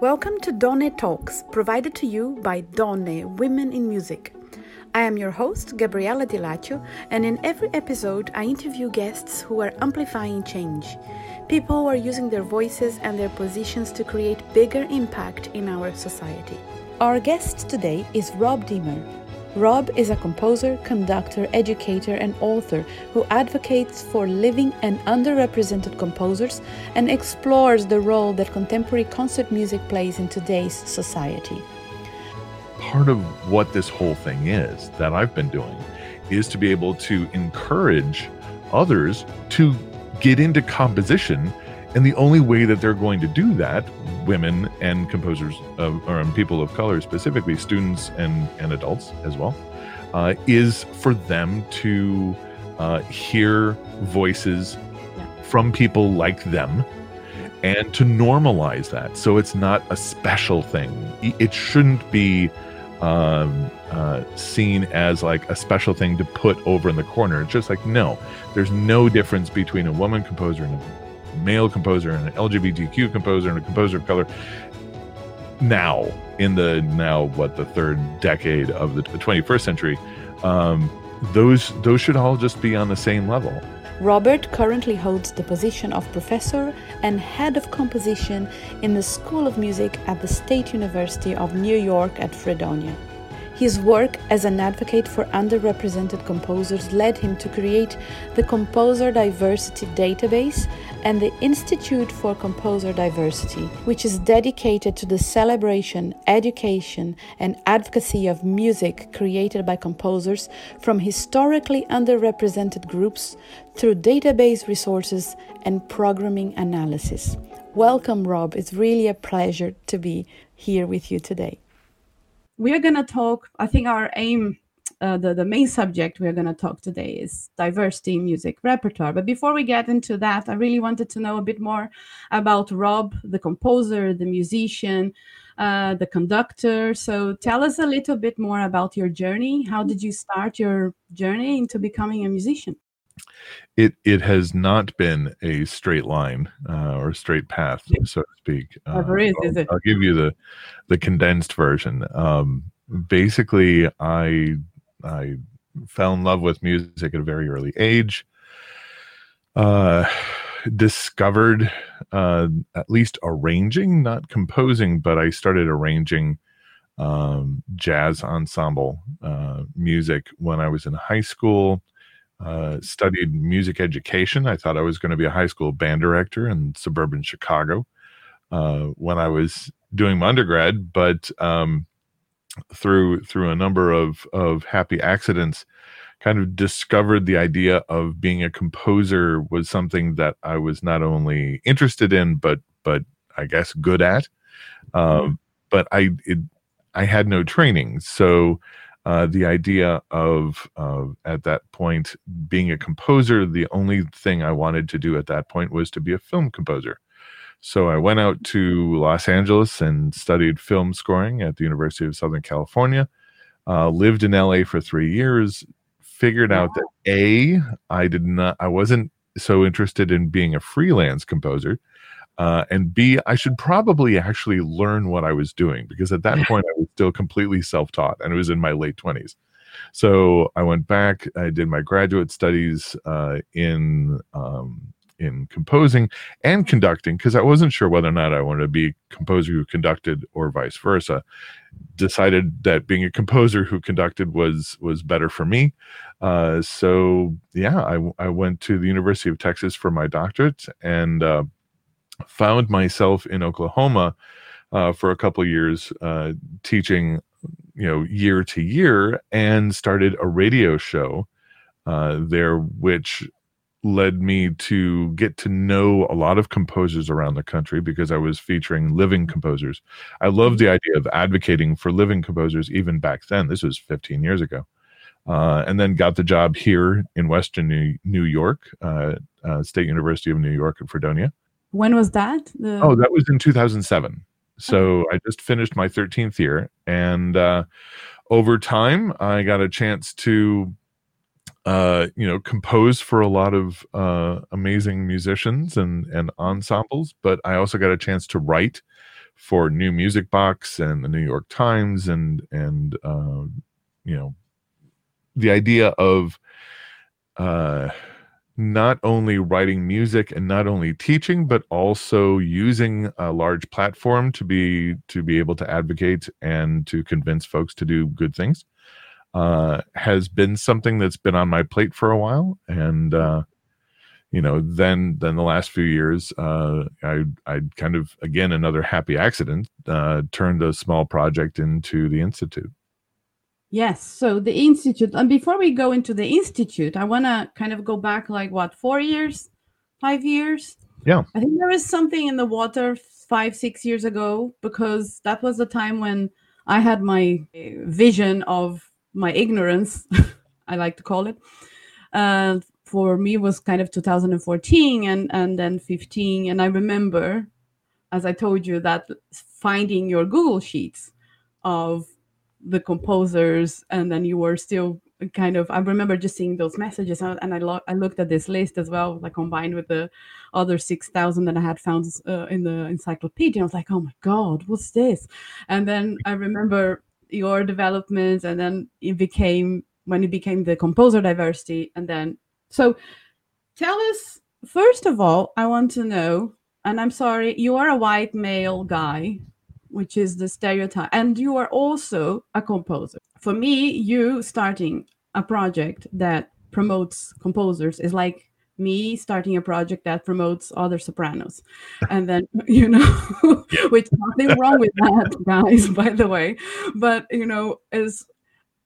Welcome to Donne Talks, provided to you by Donne Women in Music. I am your host, Gabriella Di Laccio, and in every episode, I interview guests who are amplifying change. People who are using their voices and their positions to create bigger impact in our society. Our guest today is Rob Deemer. Rob is a composer, conductor, educator, and author who advocates for living and underrepresented composers and explores the role that contemporary concert music plays in today's society. Part of what this whole thing is that I've been doing is to be able to encourage others to get into composition and the only way that they're going to do that, women and composers, of, or people of color specifically, students and, and adults as well, uh, is for them to uh, hear voices from people like them and to normalize that. So it's not a special thing. It shouldn't be um, uh, seen as like a special thing to put over in the corner. It's just like, no, there's no difference between a woman composer and a male composer and an LGBTQ composer and a composer of color. Now, in the now what the third decade of the 21st century, um, those those should all just be on the same level. Robert currently holds the position of professor and head of composition in the School of Music at the State University of New York at Fredonia. His work as an advocate for underrepresented composers led him to create the Composer Diversity Database and the Institute for Composer Diversity, which is dedicated to the celebration, education, and advocacy of music created by composers from historically underrepresented groups through database resources and programming analysis. Welcome, Rob. It's really a pleasure to be here with you today we are going to talk i think our aim uh, the, the main subject we're going to talk today is diversity in music repertoire. But before we get into that i really wanted to know a bit more about rob the composer the musician uh, the conductor. So tell us a little bit more about your journey. How did you start your journey into becoming a musician it it has not been a straight line uh, or a straight path, so to speak. Uh, is, I'll, is it? I'll give you the the condensed version. Um, basically, I I fell in love with music at a very early age. Uh, discovered uh, at least arranging, not composing, but I started arranging um, jazz ensemble uh, music when I was in high school uh, studied music education. I thought I was going to be a high school band director in suburban Chicago uh, when I was doing my undergrad, but um, through through a number of of happy accidents, kind of discovered the idea of being a composer was something that I was not only interested in, but but I guess good at. Mm-hmm. Um, but I it, I had no training, so uh, the idea of at that point being a composer, the only thing I wanted to do at that point was to be a film composer. So I went out to Los Angeles and studied film scoring at the University of Southern California. Uh, lived in LA for three years. Figured out that a I did not I wasn't so interested in being a freelance composer uh, and B, I should probably actually learn what I was doing because at that point I was still completely self taught and it was in my late 20s. So I went back, I did my graduate studies uh, in um, in composing and conducting because I wasn't sure whether or not I wanted to be a composer who conducted or vice versa. Decided that being a composer who conducted was was better for me. Uh, so yeah, I, I went to the University of Texas for my doctorate and uh, found myself in Oklahoma uh, for a couple years uh, teaching, you know, year to year, and started a radio show uh, there, which led me to get to know a lot of composers around the country because I was featuring living composers. I loved the idea of advocating for living composers even back then. This was 15 years ago. Uh, and then got the job here in Western New, York, uh, uh, State University of New York at Fredonia. When was that? The... Oh, that was in 2007. So I just finished my 13th year. And uh, over time, I got a chance to, uh, you know, compose for a lot of uh, amazing musicians and, and ensembles. But I also got a chance to write for New Music Box and the New York Times and and uh, you know the idea of uh, not only writing music and not only teaching but also using a large platform to be to be able to advocate and to convince folks to do good things uh, has been something that's been on my plate for a while. And uh, you know then then the last few years uh, i i kind of again another happy accident uh, turned a small project into the institute Yes. So the institute, and before we go into the institute, I want to kind of go back like what, four years, five years? Yeah. I think there was something in the water five, six years ago because that was the time when I had my vision of my ignorance, I like to call it. Uh, for me, was kind of 2014 and, and then 15. And I remember, as I told you, that finding your Google Sheets of the composers and then you were still kind of i remember just seeing those messages and i, lo- I looked at this list as well like combined with the other 6000 that i had found uh, in the encyclopedia i was like oh my god what's this? And then i remember your development and then it became when it became the composer diversity and then so tell us first of all i want to know and i'm sorry you are a white male guy which is the stereotype. And you are also a composer. For me, you starting a project that promotes composers is like me starting a project that promotes other sopranos and then you know which nothing wrong with that guys by the way but you know as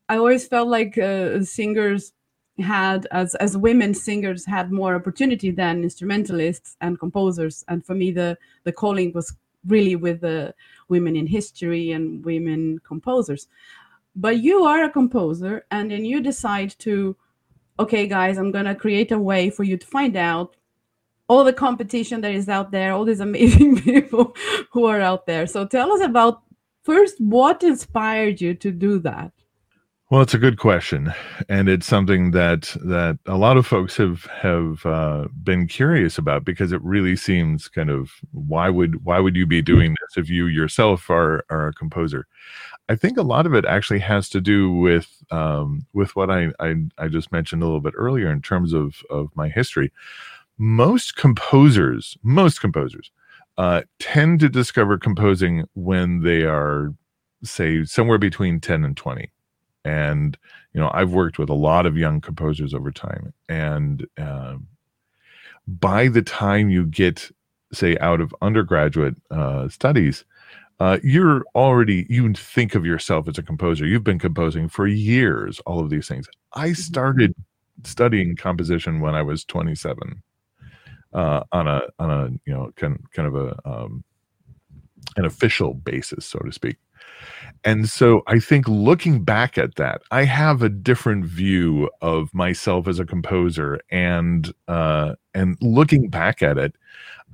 i always felt like uh, singers had as as women singers had more opportunity than instrumentalists and composers and for me the the calling was really with the women in history and women composers. But you are a composer, and then you decide to, okay, guys, I'm gonna create a way for you to find out all the competition that is out there, all these amazing people who are out there. So tell us about first what inspired you to do that. Well, it's a good question, and it's something that that a lot of folks have have uh, been curious about because it really seems kind of why would why would you be doing this if you yourself are are a composer? I think a lot of it actually has to do with um, with what I, I I just mentioned a little bit earlier in terms of of my history. Most composers, most composers, uh, tend to discover composing when they are, say, somewhere between ten and twenty and you know i've worked with a lot of young composers over time. And uh, by the time you get say out of undergraduate uh, studies uh, you're already you think of yourself as a composer. You've been composing for years all of these things. I mm-hmm. started studying composition when i was 27 uh, on a on a you know kind, kind of a um, an official basis so to speak and so I think looking back at that, I have a different view of myself as a composer, and uh, and looking back at it,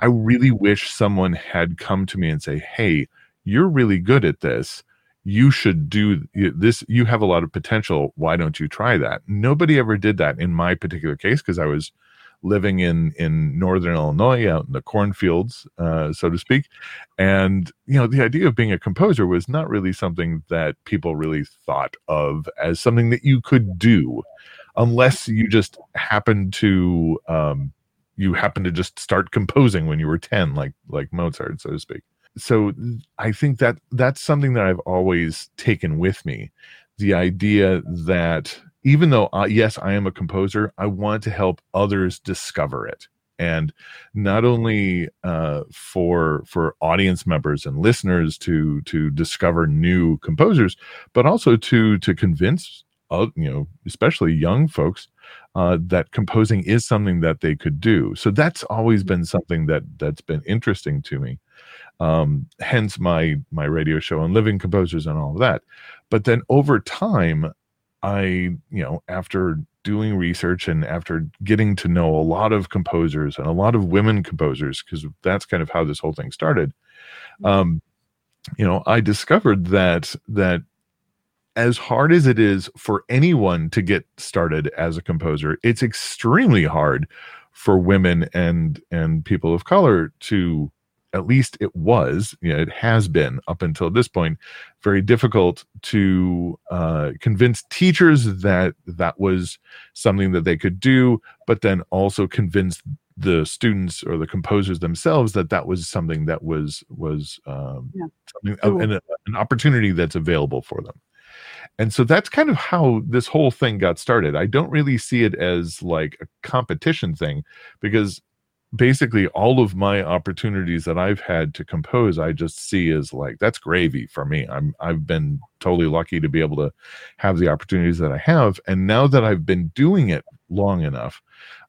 I really wish someone had come to me and say, "Hey, you're really good at this. You should do this. You have a lot of potential. Why don't you try that?" Nobody ever did that in my particular case because I was living in in northern Illinois, out in the cornfields, uh, so to speak. And you know, the idea of being a composer was not really something that people really thought of as something that you could do, unless you just happened to um, you happen to just start composing when you were ten, like like Mozart, so to speak. So I think that that's something that I've always taken with me, the idea that even though uh, yes i am a composer i want to help others discover it. And not only uh, for for audience members and listeners to to discover new composers but also to to convince uh, you know especially young folks uh, that composing is something that they could do. So that's always been something that that's been interesting to me. Um, hence my my radio show on living composers and all of that. But then over time I, you know, after doing research and after getting to know a lot of composers and a lot of women composers, because that's kind of how this whole thing started, mm-hmm. um, you know, I discovered that that as hard as it is for anyone to get started as a composer, it's extremely hard for women and and people of color to at least it was, you know, it has been up until this point, very difficult to uh, convince teachers that that was something that they could do, but then also convince the students or the composers themselves that that was something that was was um, yeah. something, an, an opportunity that's available for them. And so that's kind of how this whole thing got started. I don't really see it as like a competition thing because basically all of my opportunities that I've had to compose, I just see as like that's gravy for me. I'm I've been totally lucky to be able to have the opportunities that I have, and now that I've been doing it long enough,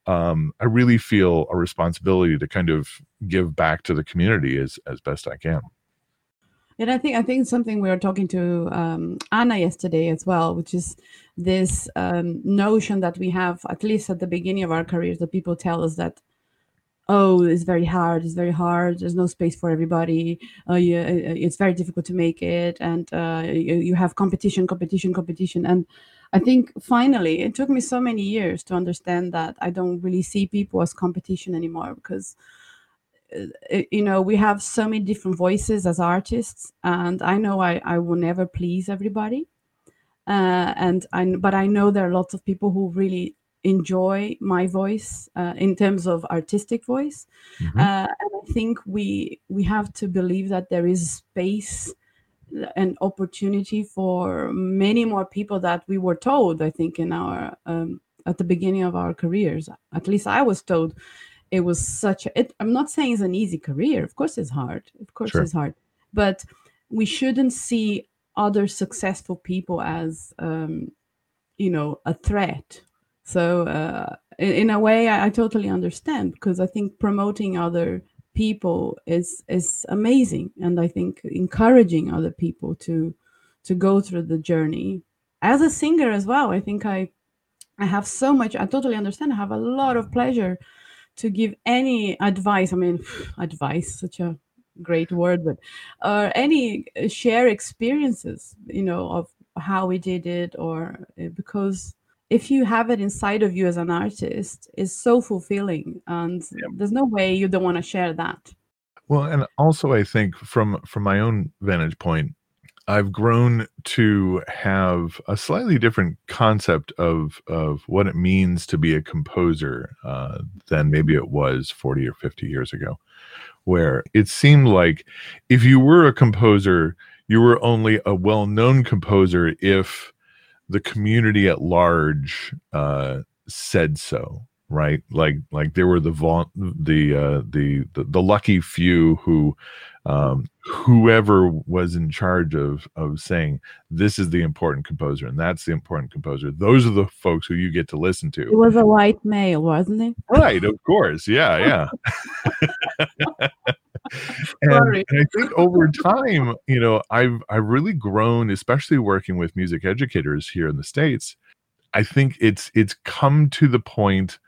um, I really feel a responsibility to kind of give back to the community as as best I can. And I think I think something we were talking to um, Anna yesterday as well, which is this um, notion that we have, at least at the beginning of our careers, that people tell us that oh it's very hard it's very hard there's no space for everybody uh, yeah, uh, it's very difficult to make it and uh, you, you have competition competition competition and i think finally it took me so many years to understand that i don't really see people as competition anymore because uh, you know we have so many different voices as artists and i know i, I will never please everybody uh, and I, but i know there are lots of people who really enjoy my voice uh, in terms of artistic voice. Mm-hmm. uh, and i think we we have to believe that there is space and opportunity for many more people that we were told i think in our um, at the beginning of our careers. At least i was told it was such a, it, i'm not saying it's an easy career. Of course it's hard. Of course sure. it's hard. But we shouldn't see other successful people as um, you know a threat so uh, in, in, a way, I, I, totally understand because I think promoting other people is is amazing, and I think encouraging other people to to go through the journey as a singer as well. I think I I have so much. I totally understand. I have a lot of pleasure to give any advice. I mean, advice, such a great word, but uh, any share experiences, you know, of how we did it, or uh, because if you have it inside of you as an artist is so fulfilling and there's no way you don't want to share that. Well and also i think from from my own vantage point i've grown to have a slightly different concept of of what it means to be a composer uh, than maybe it was 40 or 50 years ago where it seemed like if you were a composer you were only a well-known composer if the community at large uh, said so right? Like like there were the va- the, uh, the the the lucky few who um, whoever was in charge of of saying this is the important composer and that's the important composer. Those are the folks who you get to listen to. It was a white male wasn't it? Right of course. Yeah yeah and, and, I think over time, you know, I've I've really grown, especially working with music educators here in the states. I think it's it's come to the point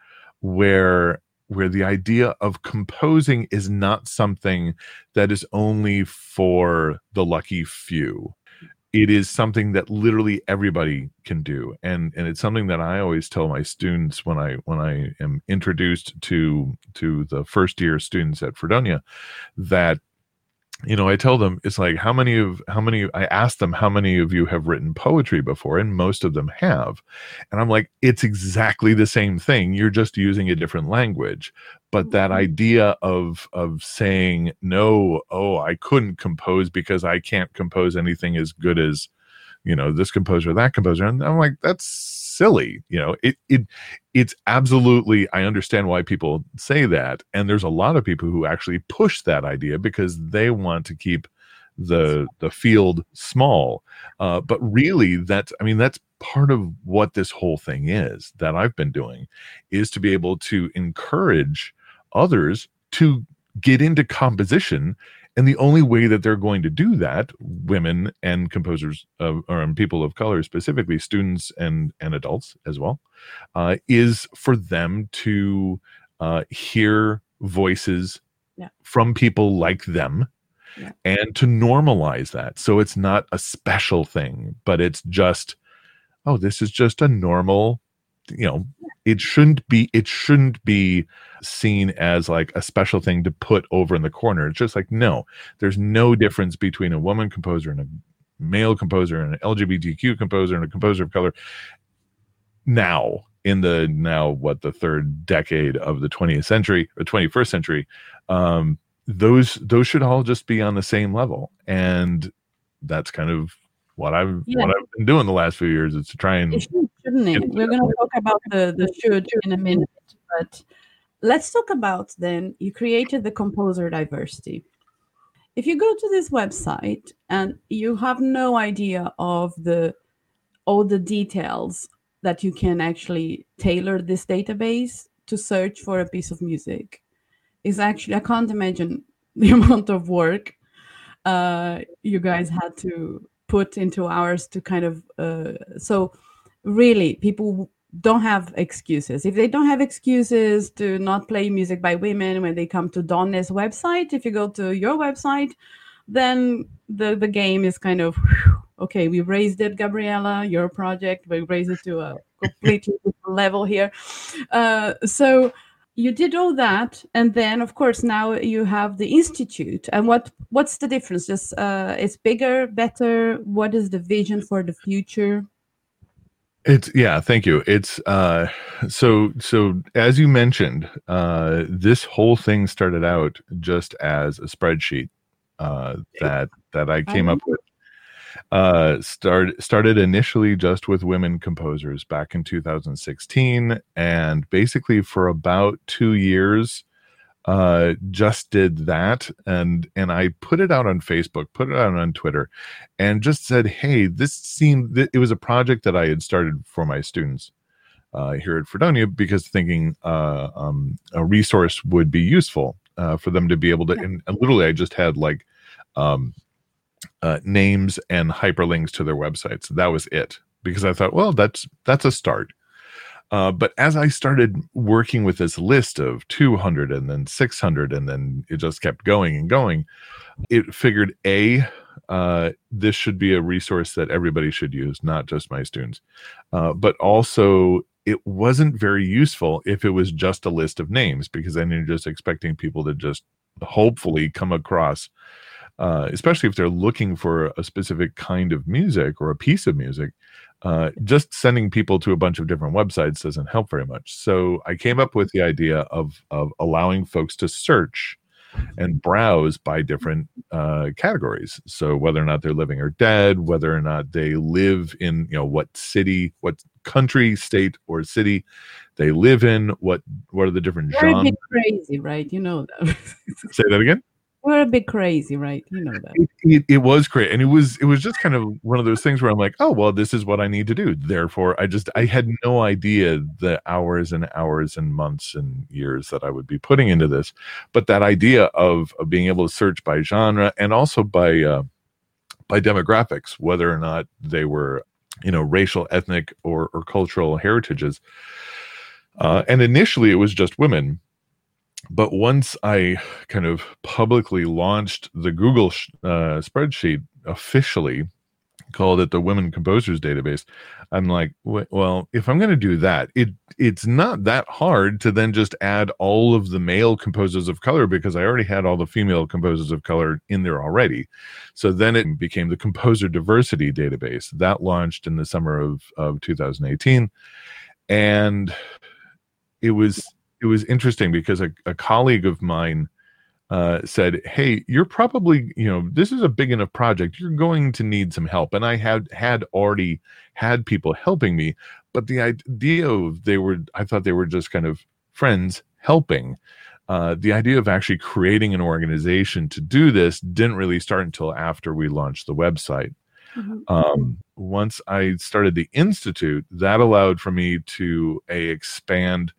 where where the idea of composing is not something that is only for the lucky few it is something that literally everybody can do. And and it's something that i always tell my students when i when i am introduced to to the first year students at fredonia that you know i tell them it's like how many of how many i ask them how many of you have written poetry before? And most of them have. And i'm like it's exactly the same thing. You're just using a different language. But that mm-hmm. idea of of saying no oh i couldn't compose because i can't compose anything as good as you know this composer that composer. And i'm like that's silly you know it it it's absolutely i understand why people say that and there's a lot of people who actually push that idea because they want to keep the the field small. Uh, but really that's i mean that's part of what this whole thing is that i've been doing is to be able to encourage others to get into composition and the only way that they're going to do that, women and composers of, or people of color specifically, students and and adults as well, uh, is for them to uh, hear voices yeah. from people like them. Yeah. And to normalize that. So it's not a special thing, but it's just, oh, this is just a normal you know it shouldn't be it shouldn't be seen as like a special thing to put over in the corner. It's just like no there's no difference between a woman composer and a male composer and an lgbtq composer and a composer of color now in the now what the third decade of the 20th century or 21st century um those those should all just be on the same level. And that's kind of what I've yeah. what I've been doing the last few years is to try and it should, shouldn't it? We're going to talk about the the should in a minute, but let's talk about then you created the composer diversity. If you go to this website and you have no idea of the all the details that you can actually tailor this database to search for a piece of music is actually I can't imagine the amount of work uh, you guys had to put into ours to kind of uh, so really people don't have excuses. If they don't have excuses to not play music by women when they come to Donne's website if you go to your website then the the game is kind of okay we raised it gabriella your project we raised it to a completely different level here. Uh, so you did all that and then of course now you have the institute. And what what's the difference? Just uh it's bigger better? What is the vision for the future it's yeah thank you. It's uh so so as you mentioned uh this whole thing started out just as a spreadsheet uh that that i came up with. Uh, start, started initially just with women composers back in 2016 and basically for about two years uh, just did that and and i put it out on facebook put it out on twitter and just said hey this seemed it was a project that i had started for my students uh, here at fredonia because thinking uh, um, a resource would be useful uh, for them to be able to and, and literally i just had like um, uh, names and hyperlinks to their websites. That was it because I thought, well, that's that's a start. Uh, but as I started working with this list of 200 and then 600, and then it just kept going and going, it figured a uh, this should be a resource that everybody should use, not just my students. Uh, but also, it wasn't very useful if it was just a list of names because then you're just expecting people to just hopefully come across uh, especially if they're looking for a specific kind of music or a piece of music, uh, just sending people to a bunch of different websites doesn't help very much. So I came up with the idea of of allowing folks to search and browse by different uh, categories. So whether or not they're living or dead, whether or not they live in, you know, what city, what country, state, or city they live in, what what are the different Very genres? Crazy, right? You know. Say that again. We're a bit crazy, right? You know that. It, it, it, was great, and it was it was just kind of one of those things where I'm like, oh well, this is what I need to do. Therefore, I just I had no idea the hours and hours and months and years that I would be putting into this, but that idea of, of being able to search by genre and also by uh, by demographics, whether or not they were you know racial, ethnic, or or cultural heritages. Uh, and initially, it was just women but once I kind of publicly launched the Google sh- uh, spreadsheet officially, called it the Women Composers Database, I'm like, well, if I'm going to do that, it it's not that hard to then just add all of the male composers of color because I already had all the female composers of color in there already. So then it became the Composer Diversity Database that launched in the summer of of 2018, and it was it was interesting because a, a colleague of mine uh, said, "Hey, you're probably you know this is a big enough project. You're going to need some help." And I had had already had people helping me, but the idea of they were I thought they were just kind of friends helping. Uh, the idea of actually creating an organization to do this didn't really start until after we launched the website. Mm-hmm. Um, once I started the institute, that allowed for me to a expand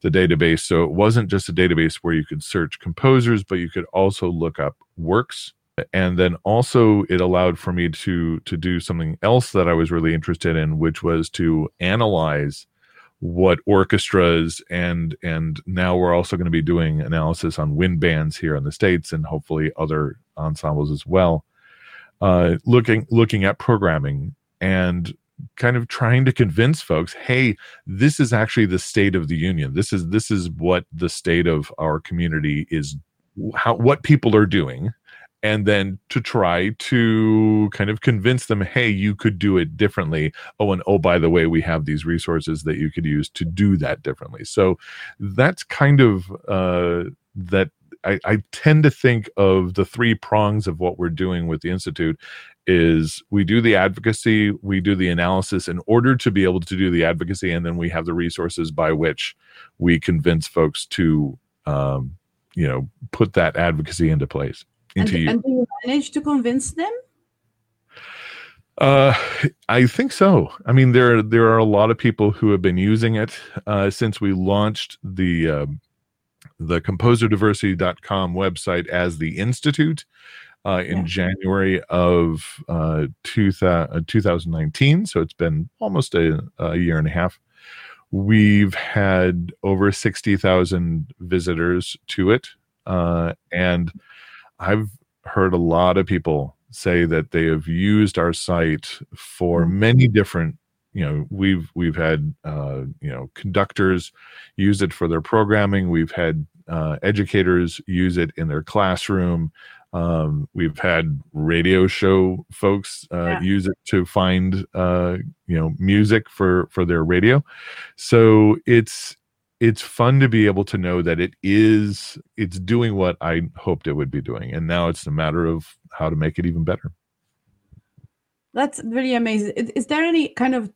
the database. So it wasn't just a database where you could search composers, but you could also look up works. And then also it allowed for me to to do something else that I was really interested in, which was to analyze what orchestras and and now we're also going to be doing analysis on wind bands here in the states and hopefully other ensembles as well uh, looking looking at programming and kind of trying to convince folks hey this is actually the state of the union. This is this is what the state of our community is how what people are doing. And then to try to kind of convince them hey you could do it differently. Oh and oh by the way we have these resources that you could use to do that differently. So that's kind of uh, that I, I tend to think of the three prongs of what we're doing with the institute is we do the advocacy we do the analysis in order to be able to do the advocacy and then we have the resources by which we convince folks to um, you know put that advocacy into place into and, and do you manage to convince them? Uh, I think so. I mean, there there are a lot of people who have been using it uh, since we launched the uh, the composerdiversity.com website as the institute uh, in yeah. January of uh, two, uh, 2019. So it's been almost a, a year and a half. We've had over 60,000 visitors to it. Uh, and I've heard a lot of people say that they have used our site for mm. many different you know we've we've had uh, you know conductors use it for their programming we've had uh, educators use it in their classroom um, we've had radio show folks uh, yeah. use it to find uh, you know music for for their radio. So it's it's fun to be able to know that it is it's doing what i hoped it would be doing and now it's a matter of how to make it even better. That's really amazing. Is, is there any kind of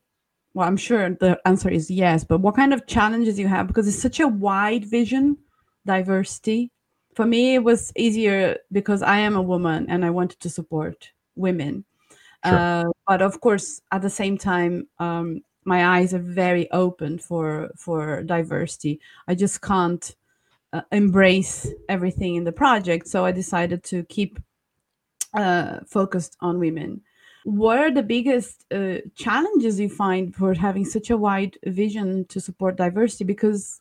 well i'm sure the answer is yes but what kind of challenges you have? Because it's such a wide vision diversity for me it was easier because i am a woman and i wanted to support women. Sure. uh, but of course at the same time um, my eyes are very open for for diversity. I just can't uh, embrace everything in the project so i decided to keep uh, focused on women. What are the biggest uh, challenges you find for having such a wide vision to support diversity? Because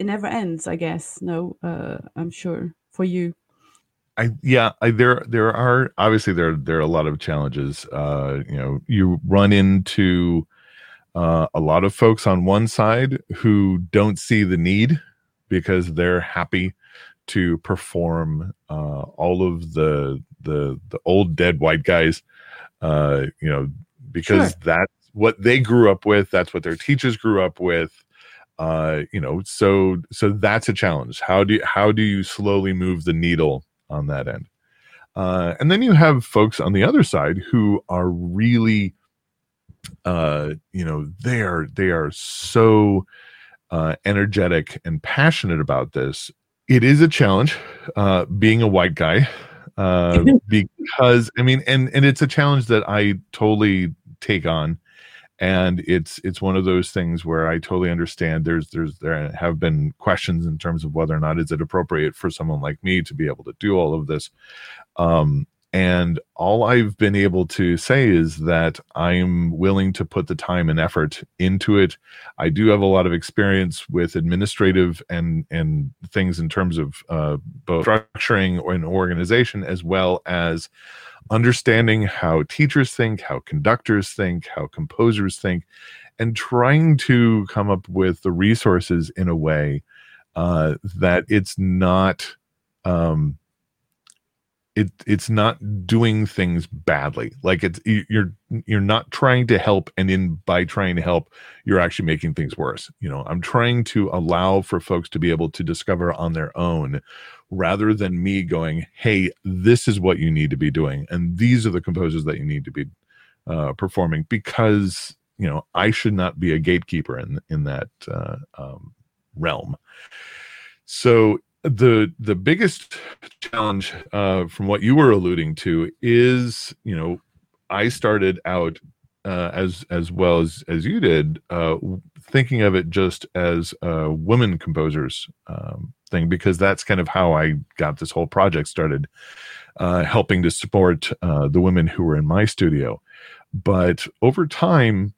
it never ends i guess no uh, i'm sure for you I yeah, I, there there are obviously there there are a lot of challenges. Uh, you know, you run into uh, a lot of folks on one side who don't see the need because they're happy to perform uh, all of the the the old dead white guys uh, you know, because sure. that's what they grew up with. That's what their teachers grew up with. Uh, you know, so so that's a challenge. How do you, how do you slowly move the needle on that end? Uh, and then you have folks on the other side who are really, uh, you know, they are they are so uh, energetic and passionate about this. It is a challenge uh, being a white guy uh, because I mean, and and it's a challenge that I totally take on, and it's it's one of those things where I totally understand. There's there's there have been questions in terms of whether or not is it appropriate for someone like me to be able to do all of this, um, and all I've been able to say is that I'm willing to put the time and effort into it. I do have a lot of experience with administrative and and things in terms of uh, both structuring and organization, as well as understanding how teachers think, how conductors think, how composers think, and trying to come up with the resources in a way uh, that it's not. Um, it it's not doing things badly. Like it's you're you're not trying to help and in by trying to help you're actually making things worse. You know i'm trying to allow for folks to be able to discover on their own rather than me going hey this is what you need to be doing and these are the composers that you need to be uh, performing because you know i should not be a gatekeeper in in that uh, um, realm. So the the biggest challenge uh, from what you were alluding to is you know i started out uh, as as well as as you did uh, thinking of it just as a women composers um, thing because that's kind of how i got this whole project started uh, helping to support uh, the women who were in my studio. But over time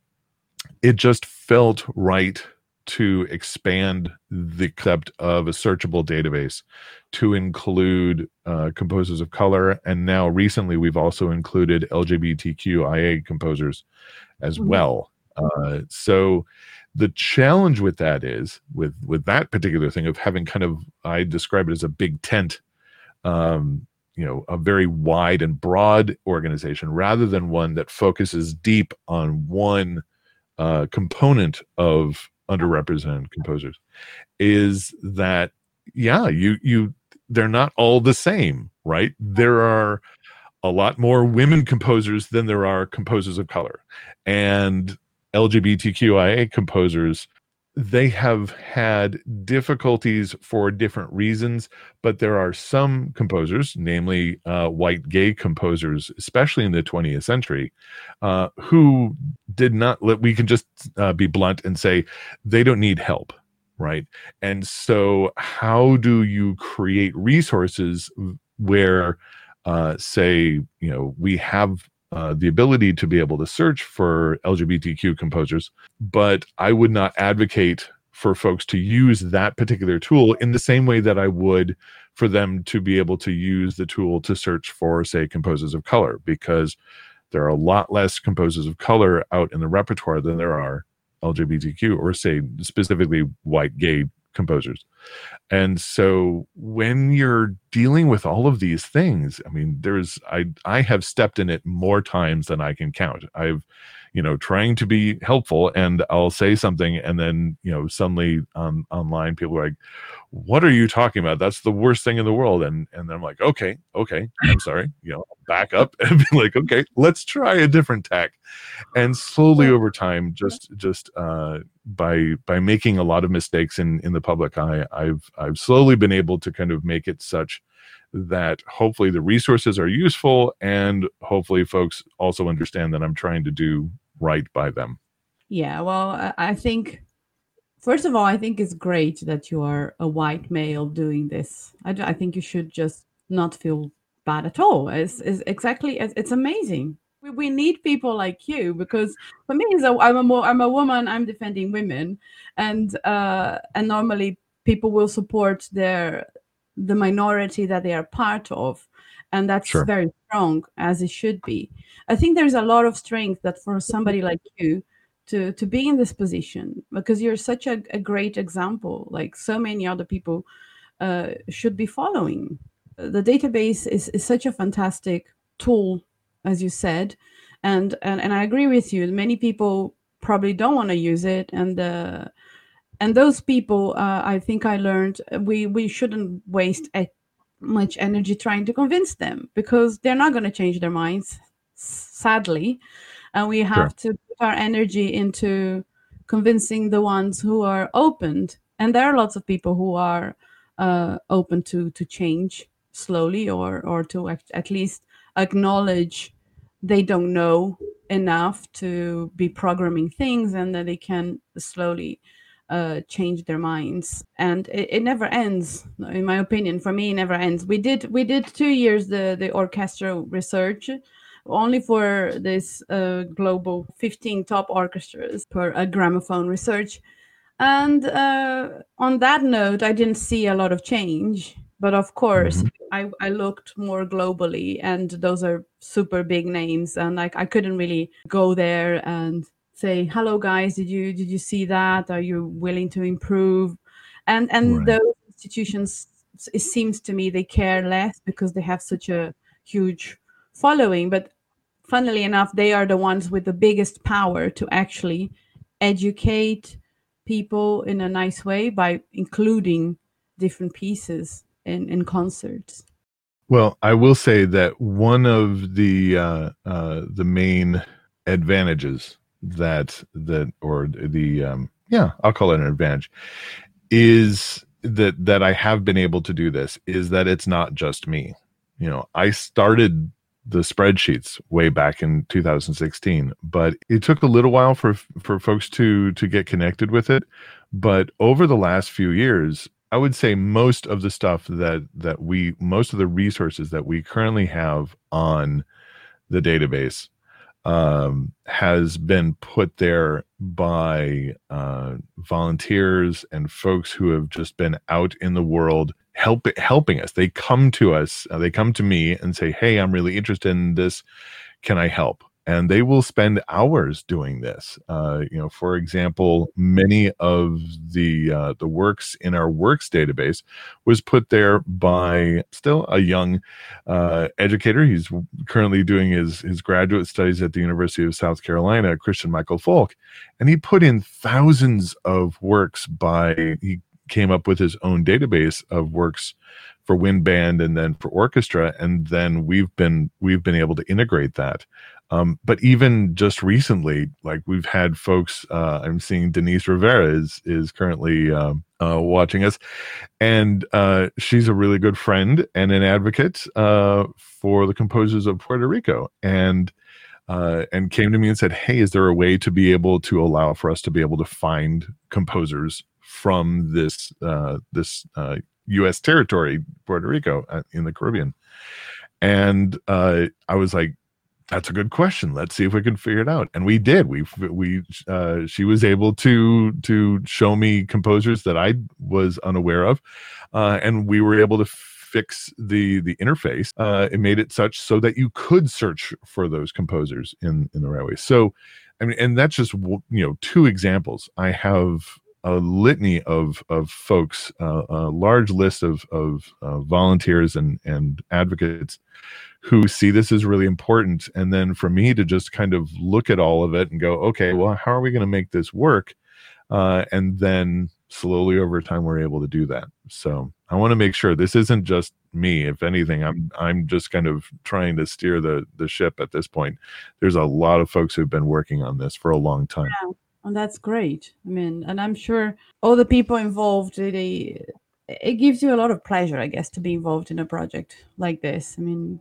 it just felt right to expand the concept of a searchable database to include uh, composers of color. And now recently, we've also included LGBTQIA composers as mm-hmm. well. Uh, so the challenge with that is with with that particular thing of having kind of I describe it as a big tent, um, you know, a very wide and broad organization rather than one that focuses deep on one uh, component of underrepresented composers. Is that yeah you you they're not all the same right there are a lot more women composers than there are composers of color and lgbtqia composers they have had difficulties for different reasons but there are some composers namely uh, white gay composers especially in the 20th century uh, who did not let we can just uh, be blunt and say they don't need help right? And so how do you create resources where uh, say you know we have uh, the ability to be able to search for lgbtq composers but i would not advocate for folks to use that particular tool in the same way that i would for them to be able to use the tool to search for say composers of color because there are a lot less composers of color out in the repertoire than there are LGBTQ or say specifically white gay composers. And so when you're dealing with all of these things, I mean, there's I I have stepped in it more times than I can count. I've you know trying to be helpful and i'll say something and then you know suddenly on online people are like what are you talking about? That's the worst thing in the world. And and then i'm like okay okay i'm sorry you know back up and be like okay let's try a different tack. And slowly over time just just uh by by making a lot of mistakes in in the public eye i've i've slowly been able to kind of make it such that hopefully the resources are useful and hopefully folks also understand that I'm trying to do right by them. Yeah, well, I think first of all, I think it's great that you are a white male doing this. I, I think you should just not feel bad at all. It's, it's exactly it's amazing. We, we need people like you because for me, so I'm a more, I'm a woman. I'm defending women, and uh, and normally people will support their the minority that they are part of and that's sure. very strong as it should be. I think there's a lot of strength that for somebody like you to to be in this position because you're such a, a great example like so many other people uh, should be following. The database is, is such a fantastic tool as you said and and, and i agree with you. Many people probably don't want to use it and uh, and those people uh, i think i learned we we shouldn't waste much energy trying to convince them because they're not going to change their minds sadly and we have sure. to put our energy into convincing the ones who are opened and there are lots of people who are uh, open to to change slowly or or to at, at least acknowledge they don't know enough to be programming things and that they can slowly uh, change their minds. And it, it, never ends in my opinion. For me it never ends. We did we did two years the the orchestral research only for this uh, global 15 top orchestras per a gramophone research. And uh, on that note i didn't see a lot of change. But of course mm-hmm. I, I looked more globally and those are super big names. And like i couldn't really go there and say hello guys did you did you see that? Are you willing to improve? And and right. those institutions it seems to me they care less because they have such a huge following but funnily enough they are the ones with the biggest power to actually educate people in a nice way by including different pieces in, in concerts. Well i will say that one of the uh, uh, the main advantages that that or the um yeah i'll call it an advantage is that that i have been able to do this is that it's not just me. You know i started the spreadsheets way back in 2016 but it took a little while for for folks to to get connected with it. But over the last few years i would say most of the stuff that that we most of the resources that we currently have on the database um, has been put there by uh, volunteers and folks who have just been out in the world help, helping us. They come to us, uh, they come to me and say, Hey, I'm really interested in this. Can I help? And they will spend hours doing this. Uh, you know, for example, many of the uh, the works in our works database was put there by still a young uh, educator. He's currently doing his his graduate studies at the University of South Carolina, Christian Michael Folk, and he put in thousands of works by he came up with his own database of works for wind band and then for orchestra and then we've been we've been able to integrate that um, but even just recently, like we've had folks, uh, I'm seeing Denise Rivera is is currently um, uh, watching us, and uh, she's a really good friend and an advocate uh, for the composers of Puerto Rico, and uh, and came to me and said, "Hey, is there a way to be able to allow for us to be able to find composers from this uh, this U.S. territory, Puerto Rico, in the Caribbean?" And I was like, that's a good question. Let's see if we can figure it out. And we did. We we uh, she was able to to show me composers that I was unaware of, uh, and we were able to fix the the interface. Uh, it made it such so that you could search for those composers in in the right way. So, I mean, and that's just you know two examples. I have a litany of of folks, uh, a large list of of uh, volunteers and and advocates who see this as really important. And then for me to just kind of look at all of it and go okay well how are we going to make this work? Uh, and then slowly over time we're able to do that. So i want to make sure this isn't just me. If anything i'm i'm just kind of trying to steer the the ship at this point. There's a lot of folks who've been working on this for a long time. Yeah. and that's great. I mean and i'm sure all the people involved it gives you a lot of pleasure i guess to be involved in a project like this. I mean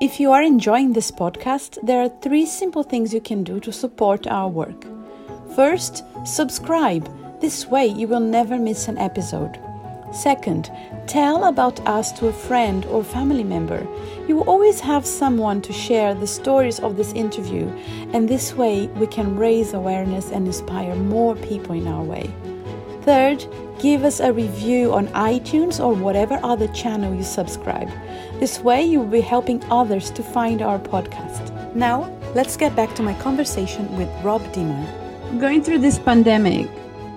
If you are enjoying this podcast, there are three simple things you can do to support our work. First, subscribe. This way, you will never miss an episode. Second, tell about us to a friend or family member. You will always have someone to share the stories of this interview, and this way, we can raise awareness and inspire more people in our way. Third, give us a review on iTunes or whatever other channel you subscribe. This way, you will be helping others to find our podcast. Now, let's get back to my conversation with Rob Deemer. Going through this pandemic,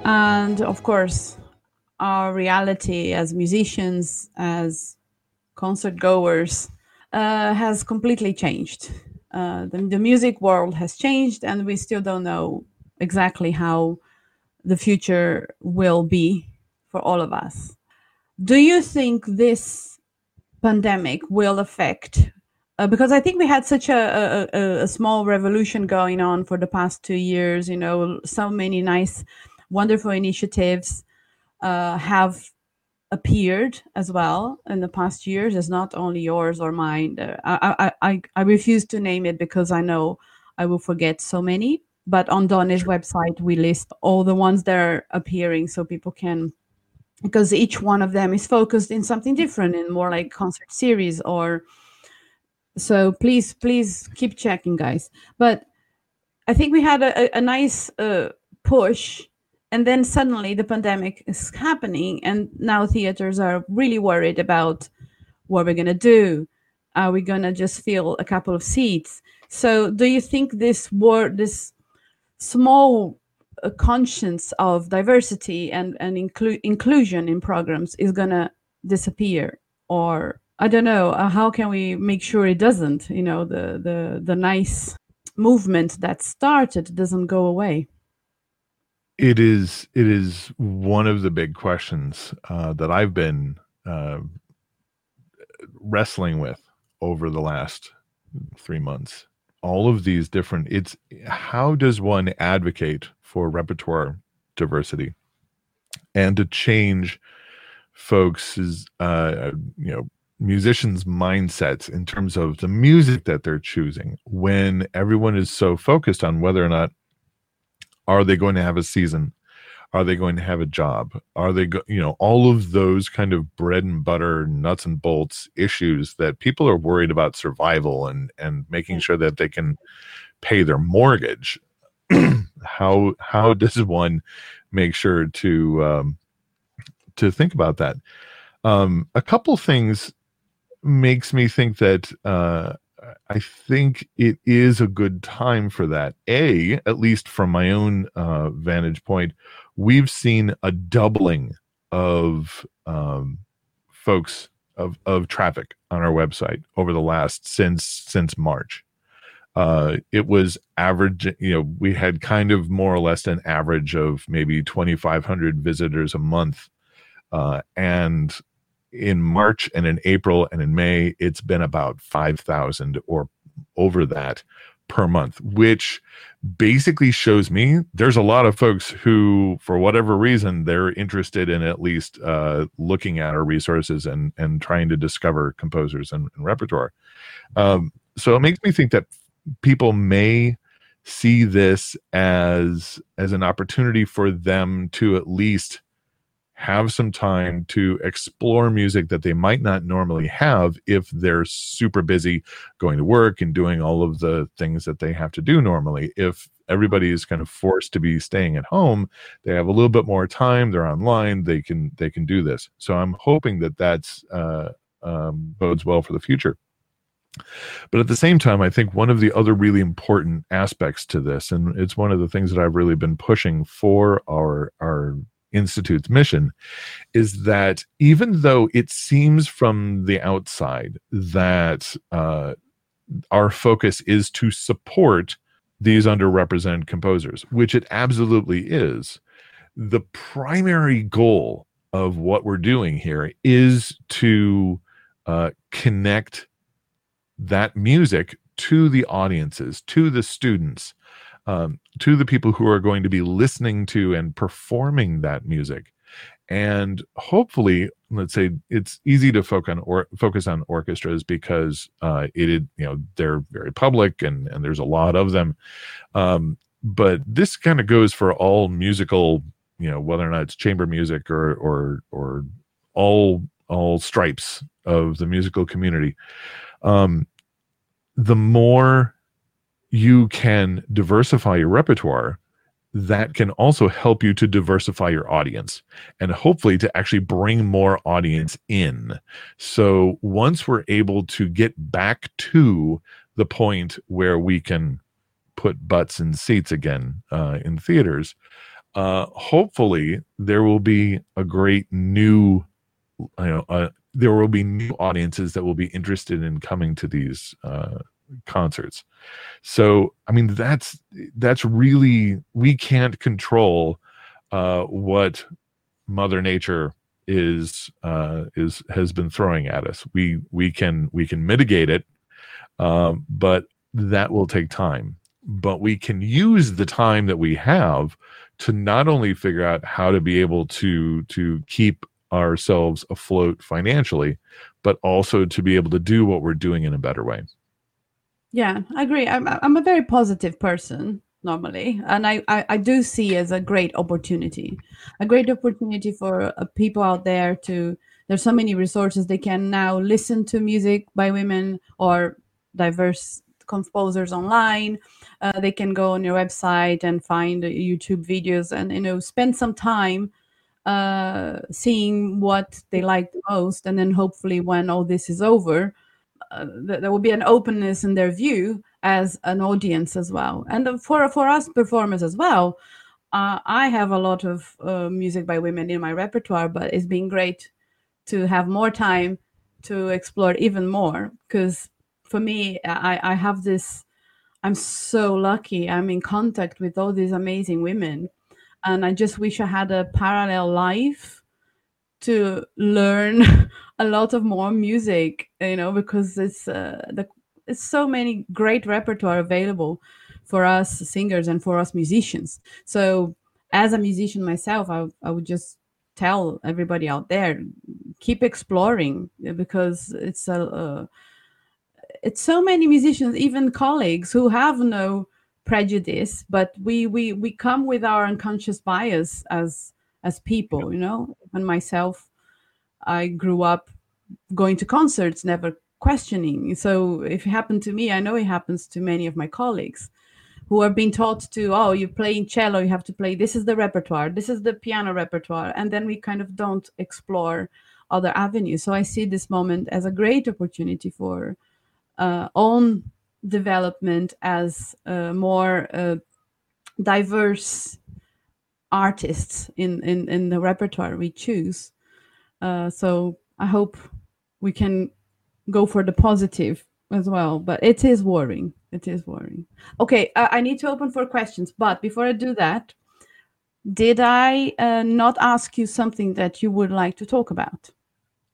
and of course, our reality as musicians, as concert goers, uh, has completely changed. Uh, the, the music world has changed, and we still don't know exactly how the future will be for all of us. Do you think this pandemic will affect? Uh, because I think we had such a, a, a, small revolution going on for the past two years. You know, so many nice, wonderful initiatives uh, have appeared as well in the past years. It's not only yours or mine. Uh, I, I, I, I refuse to name it because I know I will forget so many but on Donne's website we list all the ones that are appearing so people can because each one of them is focused in something different in more like concert series or so please please keep checking guys. But i think we had a, a nice uh, push and then suddenly the pandemic is happening and now theaters are really worried about what we're going to do. Are we going to just fill a couple of seats? So do you think this war this small uh, conscience of diversity and and inclu- inclusion in programs is gonna disappear or i don't know uh, how can we make sure it doesn't? You know the the the nice movement that started doesn't go away. It is it is one of the big questions uh, that i've been uh, wrestling with over the last three months. All of these different it's how does one advocate for repertoire diversity and to change folks' uh, you know musicians mindsets in terms of the music that they're choosing. When everyone is so focused on whether or not are they going to have a season? Are they going to have a job? Are they go, you know all of those kind of bread and butter nuts and bolts issues that people are worried about survival and and making sure that they can pay their mortgage how how does one make sure to um to think about that um a couple things makes me think that uh, I think it is a good time for that. A, at least from my own uh, vantage point, we've seen a doubling of um, folks of of traffic on our website over the last since since March. Uh, it was average, you know, we had kind of more or less an average of maybe 2,500 visitors a month. Uh, and in March and in April and in May, it's been about 5,000 or over that per month, which basically shows me there's a lot of folks who, for whatever reason, they're interested in at least uh, looking at our resources and and trying to discover composers and, and repertoire. Um, so it makes me think that people may see this as as an opportunity for them to at least have some time to explore music that they might not normally have if they're super busy going to work and doing all of the things that they have to do normally. If everybody is kind of forced to be staying at home, they have a little bit more time. They're online. They can they can do this. So I'm hoping that that's uh, um, bodes well for the future. But at the same time, I think one of the other really important aspects to this, and it's one of the things that I've really been pushing for our our Institute's mission is that even though it seems from the outside that uh, our focus is to support these underrepresented composers, which it absolutely is, the primary goal of what we're doing here is to uh, connect that music to the audiences, to the students, um, to the people who are going to be listening to and performing that music. And hopefully let's say it's easy to focus on or focus on orchestras because uh, it you know they're very public and and there's a lot of them. Um, but this kind of goes for all musical you know whether or not it's chamber music or or or all all stripes of the musical community. Um, the more you can diversify your repertoire that can also help you to diversify your audience and hopefully to actually bring more audience in. So once we're able to get back to the point where we can put butts in seats again uh, in theaters, uh, hopefully there will be a great new, you know, uh, there will be new audiences that will be interested in coming to these uh, concerts. So, I mean, that's that's really we can't control uh, what Mother Nature is uh, is has been throwing at us. We we can we can mitigate it, um, but that will take time. But we can use the time that we have to not only figure out how to be able to to keep ourselves afloat financially, but also to be able to do what we're doing in a better way. Yeah, I agree. I'm I'm a very positive person normally, and I I, I do see as a great opportunity, a great opportunity for uh, people out there to. There's so many resources they can now listen to music by women or diverse composers online. Uh, they can go on your website and find YouTube videos and you know spend some time uh, seeing what they like the most, and then hopefully when all this is over, uh, there will be an openness in their view as an audience as well. And for for us performers as well uh, i have a lot of uh, music by women in my repertoire but it's been great to have more time to explore even more because for me I, I have this i'm so lucky. I'm in contact with all these amazing women and i just wish i had a parallel life to learn a lot of more music, you know, because it's uh, the it's so many great repertoire available for us singers and for us musicians. So as a musician myself, I, I would just tell everybody out there keep exploring because it's a uh, it's so many musicians even colleagues who have no prejudice but we we we come with our unconscious bias as as people you know and myself I grew up going to concerts, never questioning. So if it happened to me, I know it happens to many of my colleagues who are being taught to, oh, you're playing cello, you have to play, this is the repertoire, this is the piano repertoire. And then we kind of don't explore other avenues. So I see this moment as a great opportunity for uh, own development as uh, more uh, diverse artists in, in, in the repertoire we choose. Uh, so I hope we can go for the positive as well, but it is worrying. It is worrying. Okay, I need to open for questions, but before I do that, did I uh, not ask you something that you would like to talk about?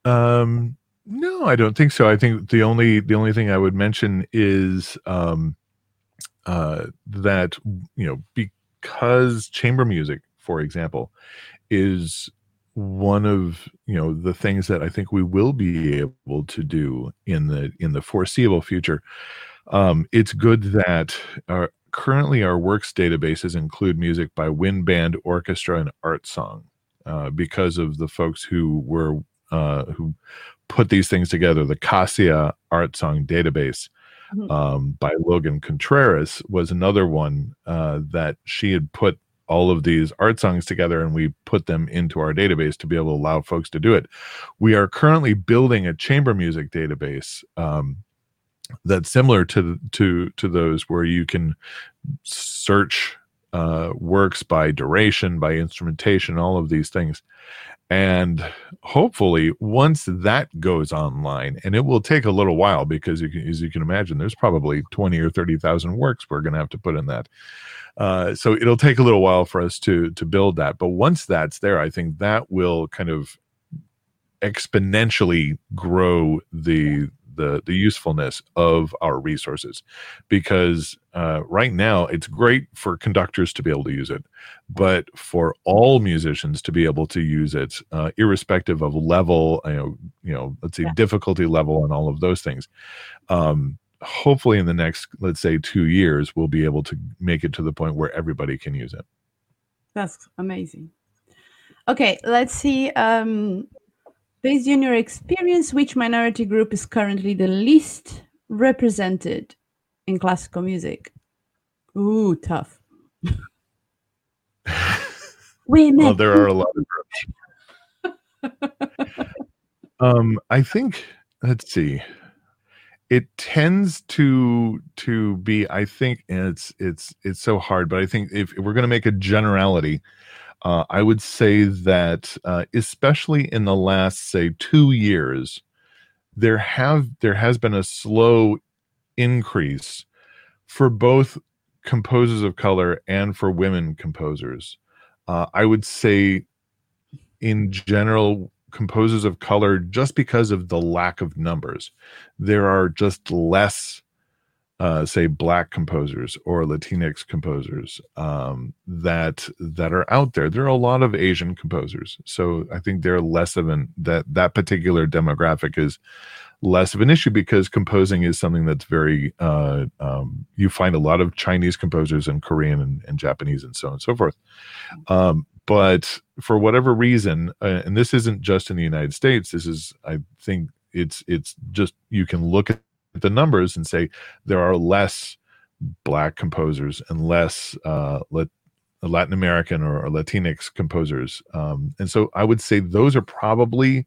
Um, no, I don't think so. I think the only the only thing I would mention is um, uh, that you know because chamber music, for example, is one of you know the things that I think we will be able to do in the in the foreseeable future. Um, it's good that our, currently our works databases include music by wind band, orchestra, and art song uh, because of the folks who were uh, who put these things together. The Kassia Art Song Database mm-hmm. um, by Logan Contreras was another one uh, that she had put all of these art songs together and we put them into our database to be able to allow folks to do it. We are currently building a chamber music database um, that's similar to to to those where you can search uh, works by duration, by instrumentation, all of these things. And hopefully, once that goes online, and it will take a little while because, you can, as you can imagine, there's probably 20 or 30,000 works we're going to have to put in that. Uh, so it'll take a little while for us to to build that. But once that's there, I think that will kind of exponentially grow the the the usefulness of our resources. Because uh, right now it's great for conductors to be able to use it but for all musicians to be able to use it uh, irrespective of level you know you know let's say yeah. difficulty level and all of those things um, hopefully in the next let's say two years we'll be able to make it to the point where everybody can use it. That's amazing. Okay let's see um Based on your experience, which minority group is currently the least represented in classical music? Ooh, tough. Women. Well, there are a lot of groups. um, I think. Let's see. It tends to to be. I think it's it's it's so hard, but I think if, if we're going to make a generality, uh, I would say that, uh, especially in the last, say, two years, there have there has been a slow increase for both composers of color and for women composers. Uh, I would say, in general, composers of color, just because of the lack of numbers, there are just less uh, say black composers or latinx composers um, that that are out there. There are a lot of asian composers so i think they're less of an that that particular demographic is less of an issue because composing is something that's very uh, um, you find a lot of chinese composers and korean and, and japanese and so on and so forth. Um, but for whatever reason uh, and this isn't just in the united states this is i think it's it's just you can look at the numbers and say there are less black composers and less uh, Latin American or, or Latinx composers. Um, and so I would say those are probably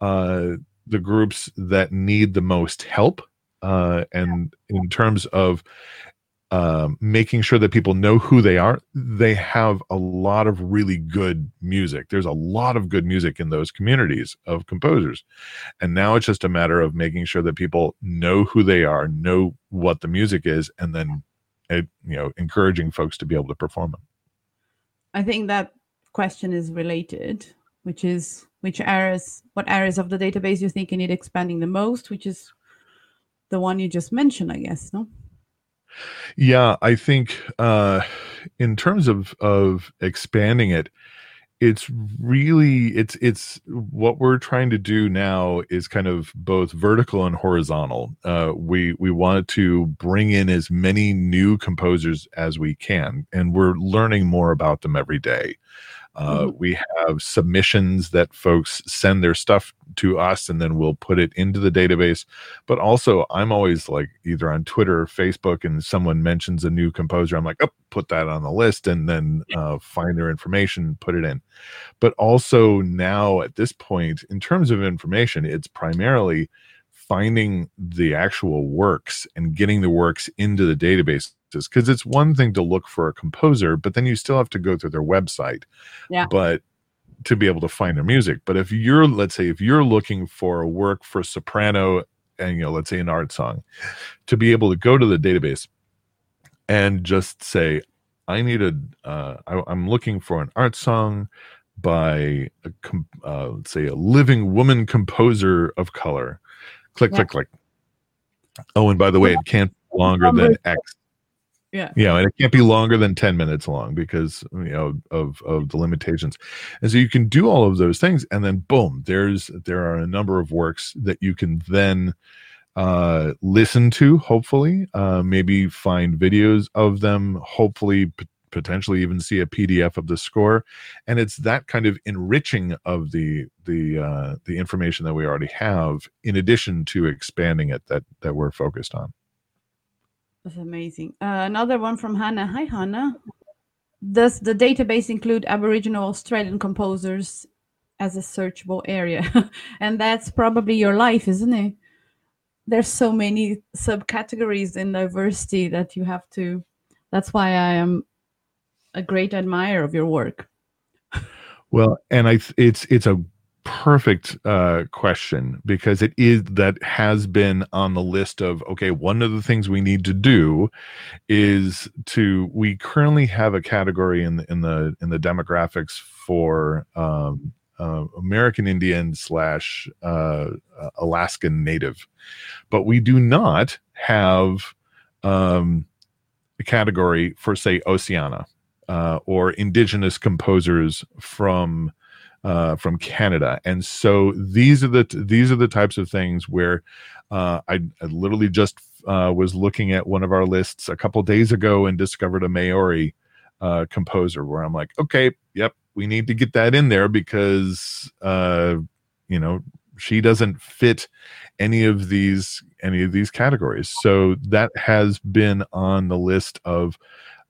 uh, the groups that need the most help. Uh, and in terms of um, making sure that people know who they are. They have a lot of really good music. There's a lot of good music in those communities of composers. And now it's just a matter of making sure that people know who they are, know what the music is, and then, it, you know, encouraging folks to be able to perform it. I think that question is related, which is which areas, what areas of the database you think you need expanding the most, which is the one you just mentioned, I guess, no? Yeah, I think uh, in terms of of expanding it, it's really it's it's what we're trying to do now is kind of both vertical and horizontal. Uh, we we want to bring in as many new composers as we can, and we're learning more about them every day. Uh, mm-hmm. We have submissions that folks send their stuff to us and then we'll put it into the database. But also, I'm always like either on Twitter or Facebook and someone mentions a new composer. I'm like, oh, put that on the list and then uh, find their information, put it in. But also, now at this point, in terms of information, it's primarily finding the actual works and getting the works into the databases because it's one thing to look for a composer but then you still have to go through their website. Yeah. But to be able to find their music. But if you're let's say if you're looking for a work for soprano and you know let's say an art song to be able to go to the database and just say i need a uh, I, i'm looking for an art song by a uh, let's say a living woman composer of color click yeah. click click. Oh and by the way it can't be longer than x. Yeah. Yeah and it can't be longer than 10 minutes long because you know of of the limitations. And so you can do all of those things and then boom there's there are a number of works that you can then uh listen to hopefully uh maybe find videos of them hopefully potentially even see a pdf of the score and it's that kind of enriching of the the uh the information that we already have in addition to expanding it that that we're focused on that's amazing. Uh, another one from Hannah. Hi, Hannah. Does the database include Aboriginal Australian composers as a searchable area? and that's probably your life, isn't it? There's so many subcategories in diversity that you have to. That's why I am a great admirer of your work. Well, and I it's it's a perfect uh, question because it is that has been on the list of okay one of the things we need to do is to we currently have a category in the in the in the demographics for um, uh, American Indian slash uh, Alaskan Native, but we do not have um, a category for say Oceania uh, or Indigenous composers from uh, from Canada. And so these are the these are the types of things where uh, I, I, literally just uh, was looking at one of our lists a couple days ago and discovered a Maori uh, composer where I'm like, okay, yep, we need to get that in there because uh, you know she doesn't fit any of these any of these categories. So that has been on the list of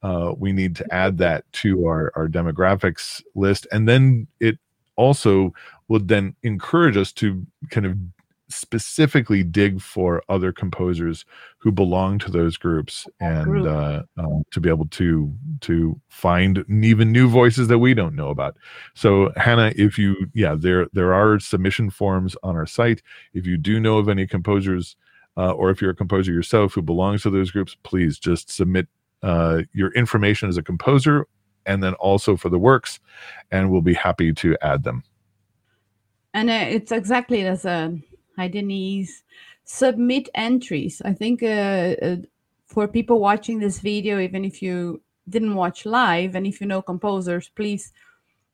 uh, we need to add that to our, our demographics list. And then it also would then encourage us to kind of specifically dig for other composers who belong to those groups and uh, uh, to be able to to find even new voices that we don't know about. So hannah if you yeah there there are submission forms on our site. If you do know of any composers uh, or if you're a composer yourself who belongs to those groups please just submit uh, your information as a composer and then also for the works, and we'll be happy to add them. And uh, it's exactly as a hi Denise submit entries. I think uh, uh, for people watching this video, even if you didn't watch live, and if you know composers, please